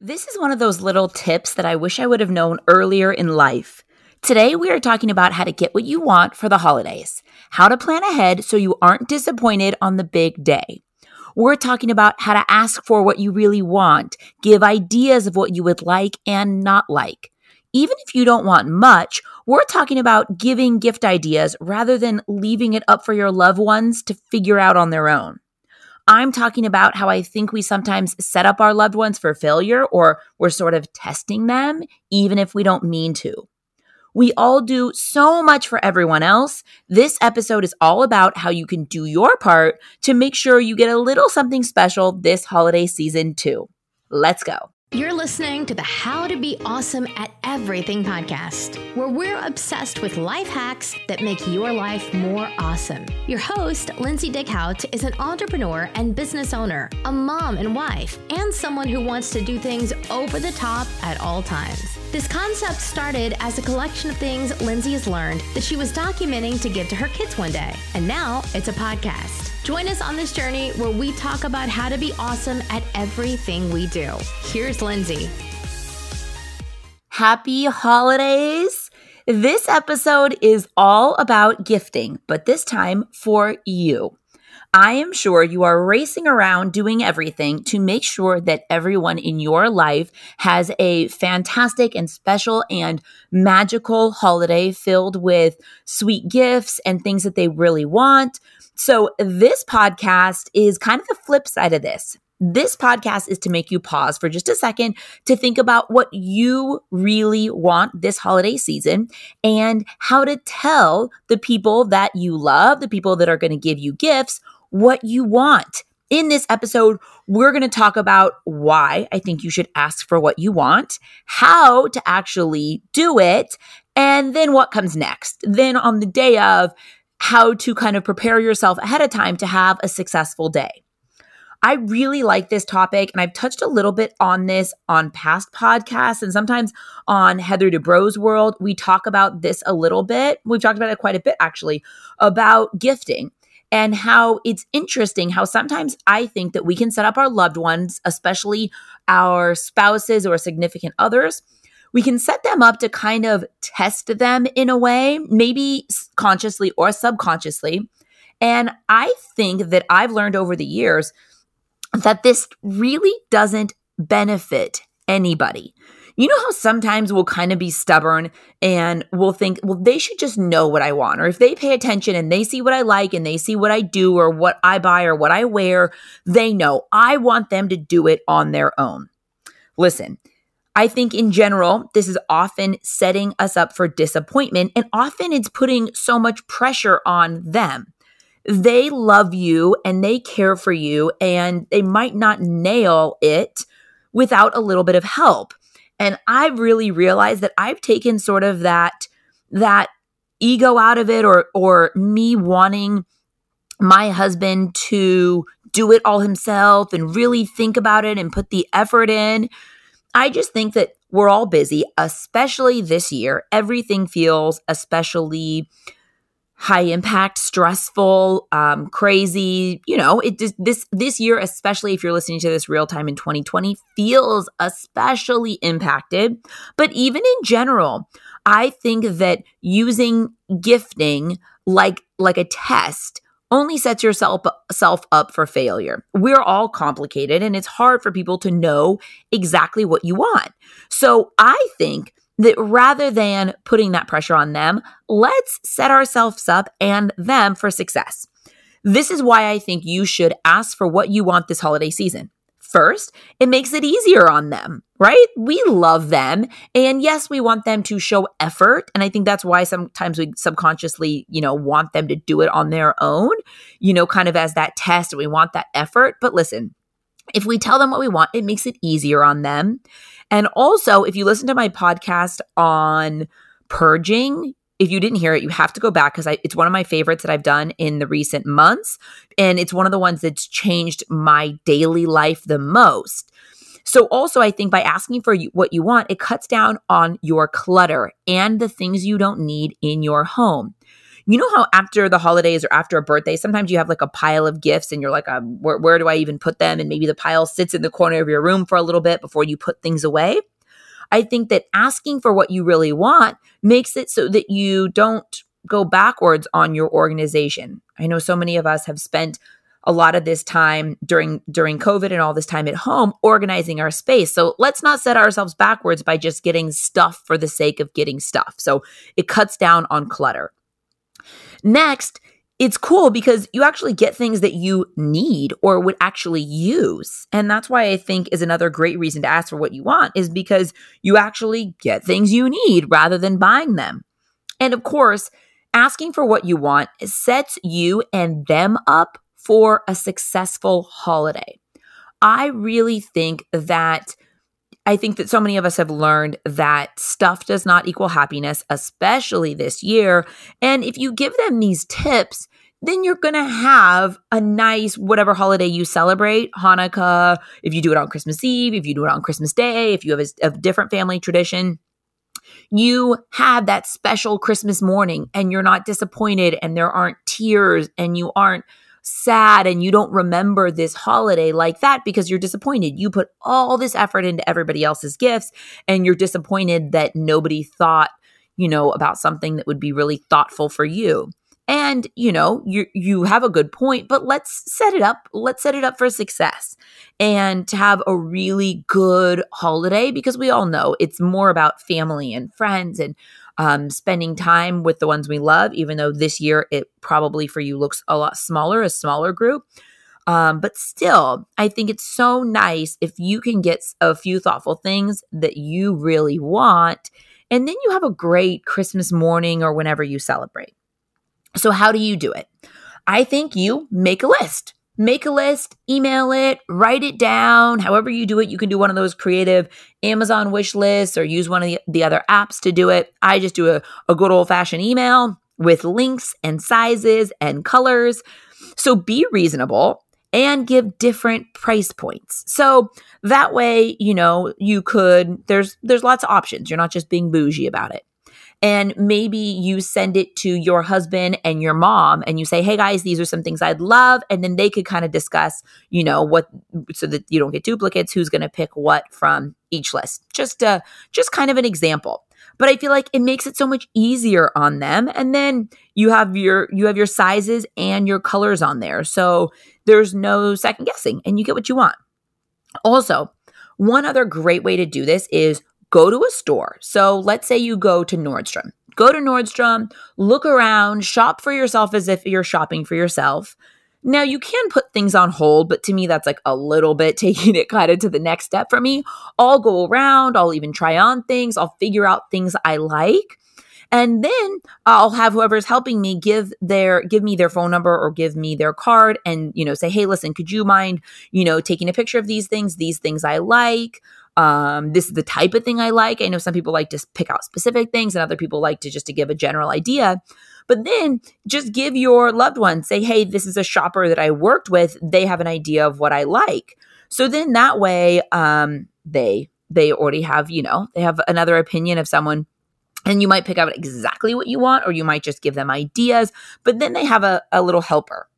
This is one of those little tips that I wish I would have known earlier in life. Today, we are talking about how to get what you want for the holidays, how to plan ahead so you aren't disappointed on the big day. We're talking about how to ask for what you really want, give ideas of what you would like and not like. Even if you don't want much, we're talking about giving gift ideas rather than leaving it up for your loved ones to figure out on their own. I'm talking about how I think we sometimes set up our loved ones for failure or we're sort of testing them, even if we don't mean to. We all do so much for everyone else. This episode is all about how you can do your part to make sure you get a little something special this holiday season, too. Let's go. You're listening to the How to Be Awesome at Everything podcast, where we're obsessed with life hacks that make your life more awesome. Your host, Lindsay Dickhout, is an entrepreneur and business owner, a mom and wife, and someone who wants to do things over the top at all times. This concept started as a collection of things Lindsay has learned that she was documenting to give to her kids one day, and now it's a podcast. Join us on this journey where we talk about how to be awesome at everything we do. Here's Lindsay. Happy holidays! This episode is all about gifting, but this time for you. I am sure you are racing around doing everything to make sure that everyone in your life has a fantastic and special and magical holiday filled with sweet gifts and things that they really want. So, this podcast is kind of the flip side of this. This podcast is to make you pause for just a second to think about what you really want this holiday season and how to tell the people that you love, the people that are going to give you gifts, what you want. In this episode, we're going to talk about why I think you should ask for what you want, how to actually do it, and then what comes next. Then on the day of, how to kind of prepare yourself ahead of time to have a successful day. I really like this topic, and I've touched a little bit on this on past podcasts and sometimes on Heather Dubrow's World. We talk about this a little bit. We've talked about it quite a bit, actually, about gifting and how it's interesting how sometimes I think that we can set up our loved ones, especially our spouses or significant others, we can set them up to kind of test them in a way, maybe consciously or subconsciously. And I think that I've learned over the years that this really doesn't benefit anybody. You know how sometimes we'll kind of be stubborn and we'll think, well, they should just know what I want. Or if they pay attention and they see what I like and they see what I do or what I buy or what I wear, they know. I want them to do it on their own. Listen, I think in general, this is often setting us up for disappointment, and often it's putting so much pressure on them. They love you and they care for you, and they might not nail it without a little bit of help. And I've really realized that I've taken sort of that that ego out of it or or me wanting my husband to do it all himself and really think about it and put the effort in I just think that we're all busy, especially this year. Everything feels especially high impact, stressful, um, crazy. You know, it just this this year, especially if you're listening to this real time in 2020, feels especially impacted. But even in general, I think that using gifting like like a test only sets yourself self up for failure. We're all complicated and it's hard for people to know exactly what you want. So I think that rather than putting that pressure on them, let's set ourselves up and them for success. This is why I think you should ask for what you want this holiday season. First, it makes it easier on them, right? We love them. And yes, we want them to show effort. And I think that's why sometimes we subconsciously, you know, want them to do it on their own, you know, kind of as that test. We want that effort. But listen, if we tell them what we want, it makes it easier on them. And also, if you listen to my podcast on purging, if you didn't hear it, you have to go back because it's one of my favorites that I've done in the recent months. And it's one of the ones that's changed my daily life the most. So, also, I think by asking for what you want, it cuts down on your clutter and the things you don't need in your home. You know how after the holidays or after a birthday, sometimes you have like a pile of gifts and you're like, um, where, where do I even put them? And maybe the pile sits in the corner of your room for a little bit before you put things away. I think that asking for what you really want makes it so that you don't go backwards on your organization. I know so many of us have spent a lot of this time during during covid and all this time at home organizing our space so let's not set ourselves backwards by just getting stuff for the sake of getting stuff so it cuts down on clutter next it's cool because you actually get things that you need or would actually use. And that's why I think is another great reason to ask for what you want is because you actually get things you need rather than buying them. And of course, asking for what you want sets you and them up for a successful holiday. I really think that I think that so many of us have learned that stuff does not equal happiness, especially this year. And if you give them these tips, then you're going to have a nice whatever holiday you celebrate Hanukkah, if you do it on Christmas Eve, if you do it on Christmas Day, if you have a, a different family tradition you have that special Christmas morning and you're not disappointed and there aren't tears and you aren't sad and you don't remember this holiday like that because you're disappointed. You put all this effort into everybody else's gifts and you're disappointed that nobody thought, you know, about something that would be really thoughtful for you. And, you know, you you have a good point, but let's set it up. Let's set it up for success and to have a really good holiday because we all know it's more about family and friends and um, spending time with the ones we love, even though this year it probably for you looks a lot smaller, a smaller group. Um, but still, I think it's so nice if you can get a few thoughtful things that you really want. And then you have a great Christmas morning or whenever you celebrate. So, how do you do it? I think you make a list. Make a list, email it, write it down. However, you do it, you can do one of those creative Amazon wish lists or use one of the, the other apps to do it. I just do a, a good old fashioned email with links and sizes and colors. So be reasonable and give different price points. So that way, you know, you could there's there's lots of options. You're not just being bougie about it and maybe you send it to your husband and your mom and you say hey guys these are some things i'd love and then they could kind of discuss you know what so that you don't get duplicates who's going to pick what from each list. Just uh just kind of an example. But i feel like it makes it so much easier on them and then you have your you have your sizes and your colors on there. So there's no second guessing and you get what you want. Also one other great way to do this is go to a store. So let's say you go to Nordstrom. Go to Nordstrom, look around, shop for yourself as if you're shopping for yourself. Now, you can put things on hold, but to me, that's like a little bit taking it kind of to the next step for me. I'll go around, I'll even try on things, I'll figure out things I like. And then I'll have whoever's helping me give their give me their phone number or give me their card and you know say, "Hey, listen, could you mind, you know, taking a picture of these things, these things I like?" Um, this is the type of thing I like. I know some people like to pick out specific things, and other people like to just to give a general idea. But then just give your loved one, say, hey, this is a shopper that I worked with. They have an idea of what I like. So then that way, um, they they already have, you know, they have another opinion of someone and you might pick out exactly what you want or you might just give them ideas but then they have a, a little helper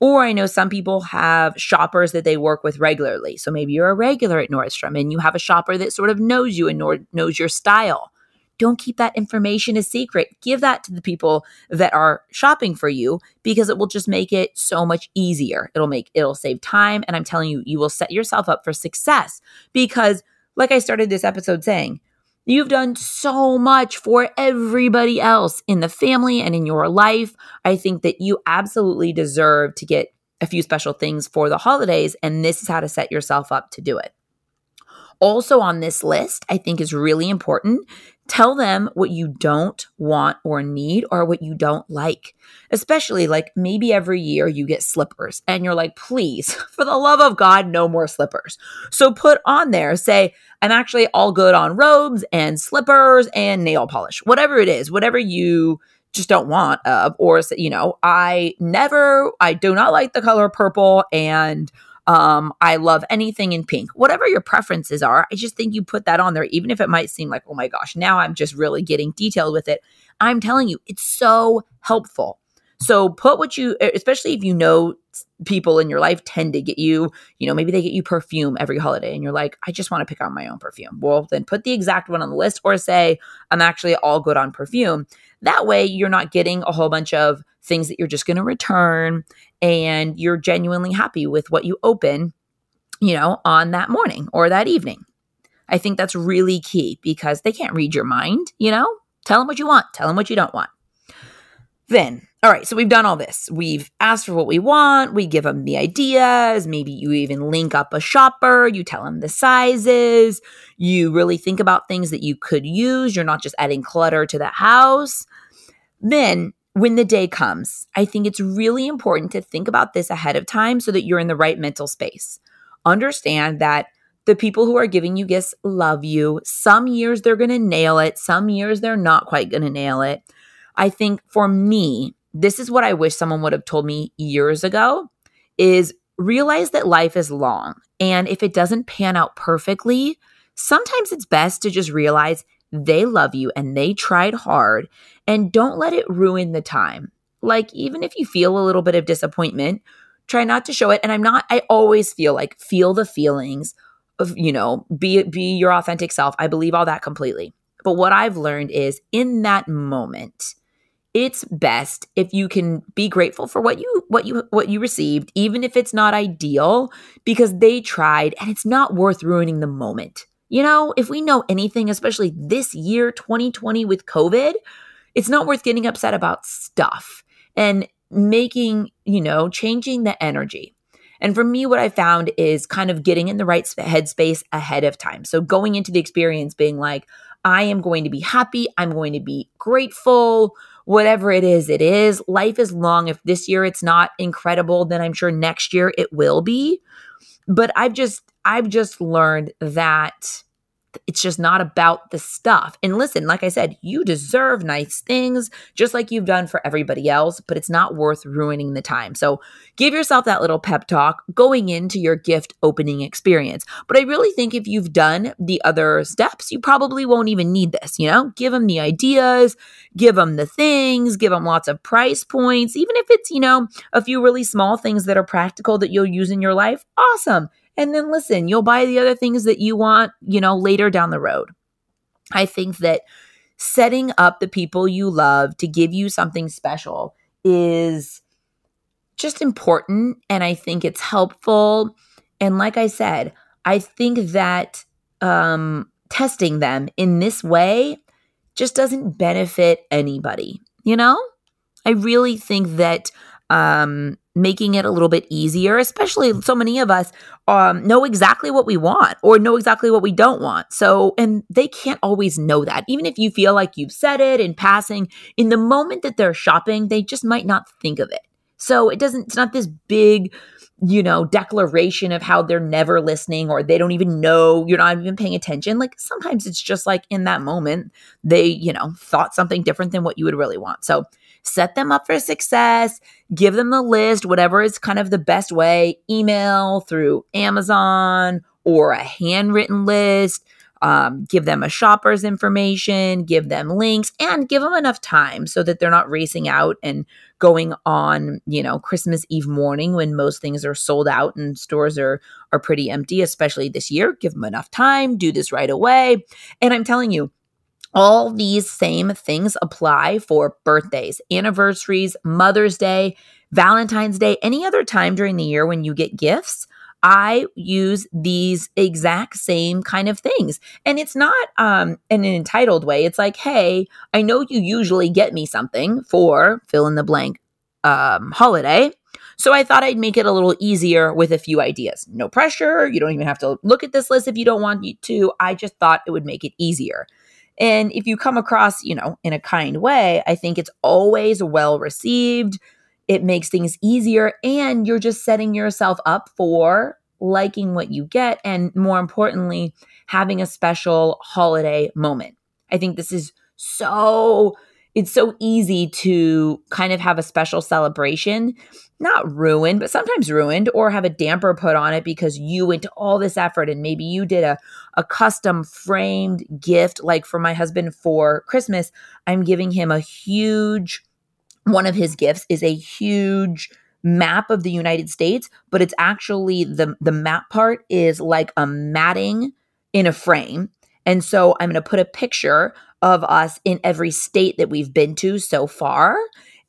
or I know some people have shoppers that they work with regularly. So maybe you're a regular at Nordstrom and you have a shopper that sort of knows you and nor- knows your style. Don't keep that information a secret. Give that to the people that are shopping for you because it will just make it so much easier. It'll make it'll save time and I'm telling you you will set yourself up for success because like I started this episode saying, You've done so much for everybody else in the family and in your life. I think that you absolutely deserve to get a few special things for the holidays, and this is how to set yourself up to do it. Also, on this list, I think is really important Tell them what you don't want or need or what you don't like. Especially like maybe every year you get slippers and you're like, please, for the love of God, no more slippers. So put on there, say, I'm actually all good on robes and slippers and nail polish, whatever it is, whatever you just don't want of, or, you know, I never, I do not like the color purple and Um, I love anything in pink. Whatever your preferences are, I just think you put that on there, even if it might seem like, oh my gosh, now I'm just really getting detailed with it. I'm telling you, it's so helpful. So put what you, especially if you know people in your life tend to get you, you know, maybe they get you perfume every holiday and you're like, I just want to pick out my own perfume. Well, then put the exact one on the list or say, I'm actually all good on perfume. That way you're not getting a whole bunch of things that you're just going to return and you're genuinely happy with what you open, you know, on that morning or that evening. I think that's really key because they can't read your mind, you know? Tell them what you want, tell them what you don't want. Then, all right, so we've done all this. We've asked for what we want. We give them the ideas. Maybe you even link up a shopper. You tell them the sizes. You really think about things that you could use. You're not just adding clutter to the house. Then when the day comes, I think it's really important to think about this ahead of time so that you're in the right mental space. Understand that the people who are giving you gifts love you. Some years they're going to nail it, some years they're not quite going to nail it. I think for me, this is what I wish someone would have told me years ago is realize that life is long and if it doesn't pan out perfectly, sometimes it's best to just realize they love you and they tried hard and don't let it ruin the time. Like, even if you feel a little bit of disappointment, try not to show it. And I'm not, I always feel like feel the feelings of, you know, be be your authentic self. I believe all that completely. But what I've learned is in that moment, it's best if you can be grateful for what you what you what you received even if it's not ideal because they tried and it's not worth ruining the moment you know, if we know anything, especially this year, 2020 with COVID, it's not worth getting upset about stuff and making, you know, changing the energy. And for me, what I found is kind of getting in the right headspace ahead of time. So going into the experience being like, I am going to be happy. I'm going to be grateful. Whatever it is, it is. Life is long. If this year it's not incredible, then I'm sure next year it will be. But I've just I've just learned that it's just not about the stuff. And listen, like I said, you deserve nice things just like you've done for everybody else, but it's not worth ruining the time. So give yourself that little pep talk going into your gift opening experience. But I really think if you've done the other steps, you probably won't even need this. You know, give them the ideas, give them the things, give them lots of price points, even if it's, you know, a few really small things that are practical that you'll use in your life. Awesome and then listen, you'll buy the other things that you want, you know, later down the road. I think that setting up the people you love to give you something special is just important. And I think it's helpful. And like I said, I think that um, testing them in this way just doesn't benefit anybody, you know? I really think that um, making it a little bit easier, especially so many of us um, know exactly what we want or know exactly what we don't want. So, and they can't always know that. Even if you feel like you've said it in passing, in the moment that they're shopping, they just might not think of it. So it doesn't, it's not this big, you know, declaration of how they're never listening or they don't even know you're not even paying attention. Like sometimes it's just like in that moment, they, you know, thought something different than what you would really want. So set them up for success, give them the list, whatever is kind of the best way email through Amazon or a handwritten list. Um, give them a shopper's information, give them links, and give them enough time so that they're not racing out and going on, you know, Christmas Eve morning when most things are sold out and stores are are pretty empty, especially this year. Give them enough time, do this right away. And I'm telling you, all these same things apply for birthdays, anniversaries, Mother's Day, Valentine's Day, any other time during the year when you get gifts. I use these exact same kind of things. And it's not um, in an entitled way. It's like, hey, I know you usually get me something for fill in the blank um, holiday. So I thought I'd make it a little easier with a few ideas. No pressure. You don't even have to look at this list if you don't want to. I just thought it would make it easier. And if you come across, you know, in a kind way, I think it's always well received. It makes things easier and you're just setting yourself up for liking what you get and more importantly, having a special holiday moment. I think this is so it's so easy to kind of have a special celebration not ruined, but sometimes ruined, or have a damper put on it because you went to all this effort and maybe you did a, a custom framed gift. Like for my husband for Christmas, I'm giving him a huge, one of his gifts is a huge map of the United States, but it's actually the, the map part is like a matting in a frame. And so I'm going to put a picture of us in every state that we've been to so far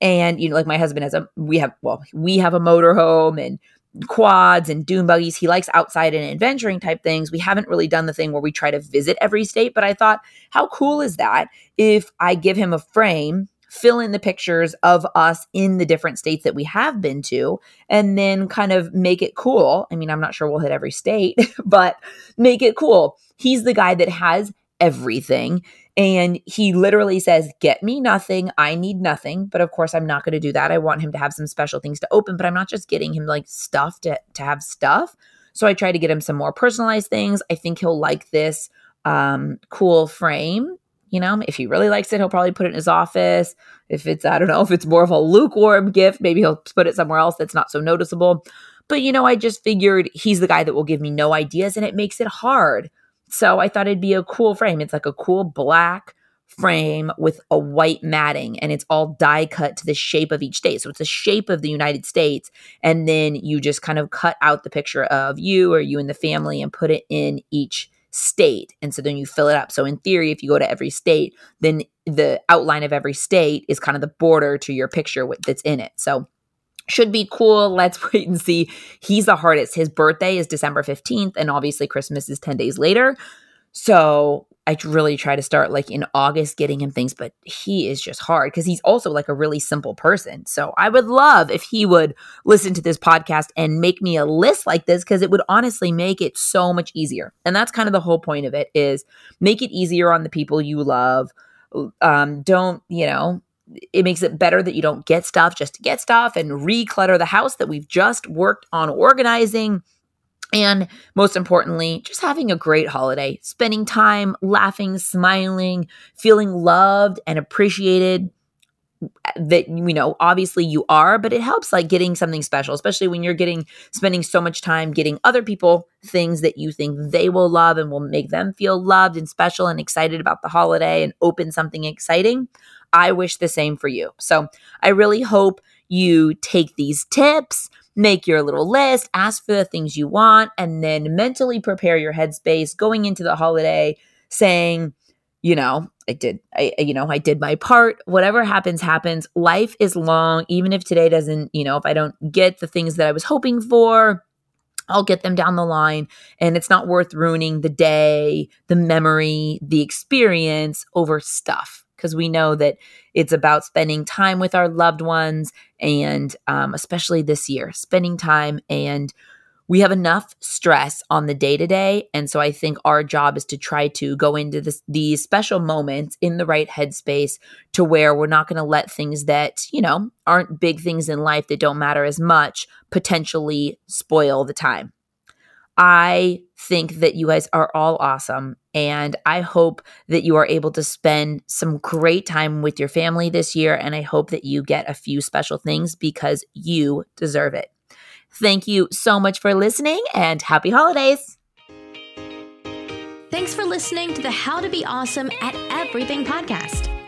and, you know, like my husband has a, we have, well, we have a motorhome and quads and dune buggies. He likes outside and adventuring type things. We haven't really done the thing where we try to visit every state, but I thought, how cool is that if I give him a frame, fill in the pictures of us in the different states that we have been to, and then kind of make it cool. I mean, I'm not sure we'll hit every state, but make it cool. He's the guy that has everything. And he literally says, Get me nothing. I need nothing. But of course, I'm not going to do that. I want him to have some special things to open, but I'm not just getting him like stuff to, to have stuff. So I try to get him some more personalized things. I think he'll like this um, cool frame. You know, if he really likes it, he'll probably put it in his office. If it's, I don't know, if it's more of a lukewarm gift, maybe he'll put it somewhere else that's not so noticeable. But, you know, I just figured he's the guy that will give me no ideas and it makes it hard so I thought it'd be a cool frame. It's like a cool black frame with a white matting and it's all die cut to the shape of each state. So it's the shape of the United States. And then you just kind of cut out the picture of you or you and the family and put it in each state. And so then you fill it up. So in theory, if you go to every state, then the outline of every state is kind of the border to your picture that's in it. So should be cool. Let's wait and see. He's the hardest. His birthday is December 15th, and obviously Christmas is 10 days later. So I really try to start like in August getting him things, but he is just hard because he's also like a really simple person. So I would love if he would listen to this podcast and make me a list like this because it would honestly make it so much easier. And that's kind of the whole point of it is make it easier on the people you love. Um, don't, you know, it makes it better that you don't get stuff just to get stuff and reclutter the house that we've just worked on organizing. And most importantly, just having a great holiday, spending time laughing, smiling, feeling loved and appreciated that you know obviously you are but it helps like getting something special especially when you're getting spending so much time getting other people things that you think they will love and will make them feel loved and special and excited about the holiday and open something exciting I wish the same for you. So I really hope you take these tips, make your little list, ask for the things you want, and then mentally prepare your headspace going into the holiday saying, you know, I did, I, you know, I did my part. Whatever happens, happens. Life is long. Even if today doesn't, you know, if I don't get the things that I was hoping for, I'll get them down the line. And it's not worth ruining the day, the memory, the experience over stuff because we know that it's about spending time with our loved ones and um, especially this year, spending time and we have enough stress on the day to day. And so I think our job is to try to go into this, these special moments in the right headspace to where we're not going to let things that, you know, aren't big things in life that don't matter as much potentially spoil the time. I think that you guys are all awesome. And I hope that you are able to spend some great time with your family this year. And I hope that you get a few special things because you deserve it. Thank you so much for listening and happy holidays. Thanks for listening to the How to Be Awesome at Everything podcast.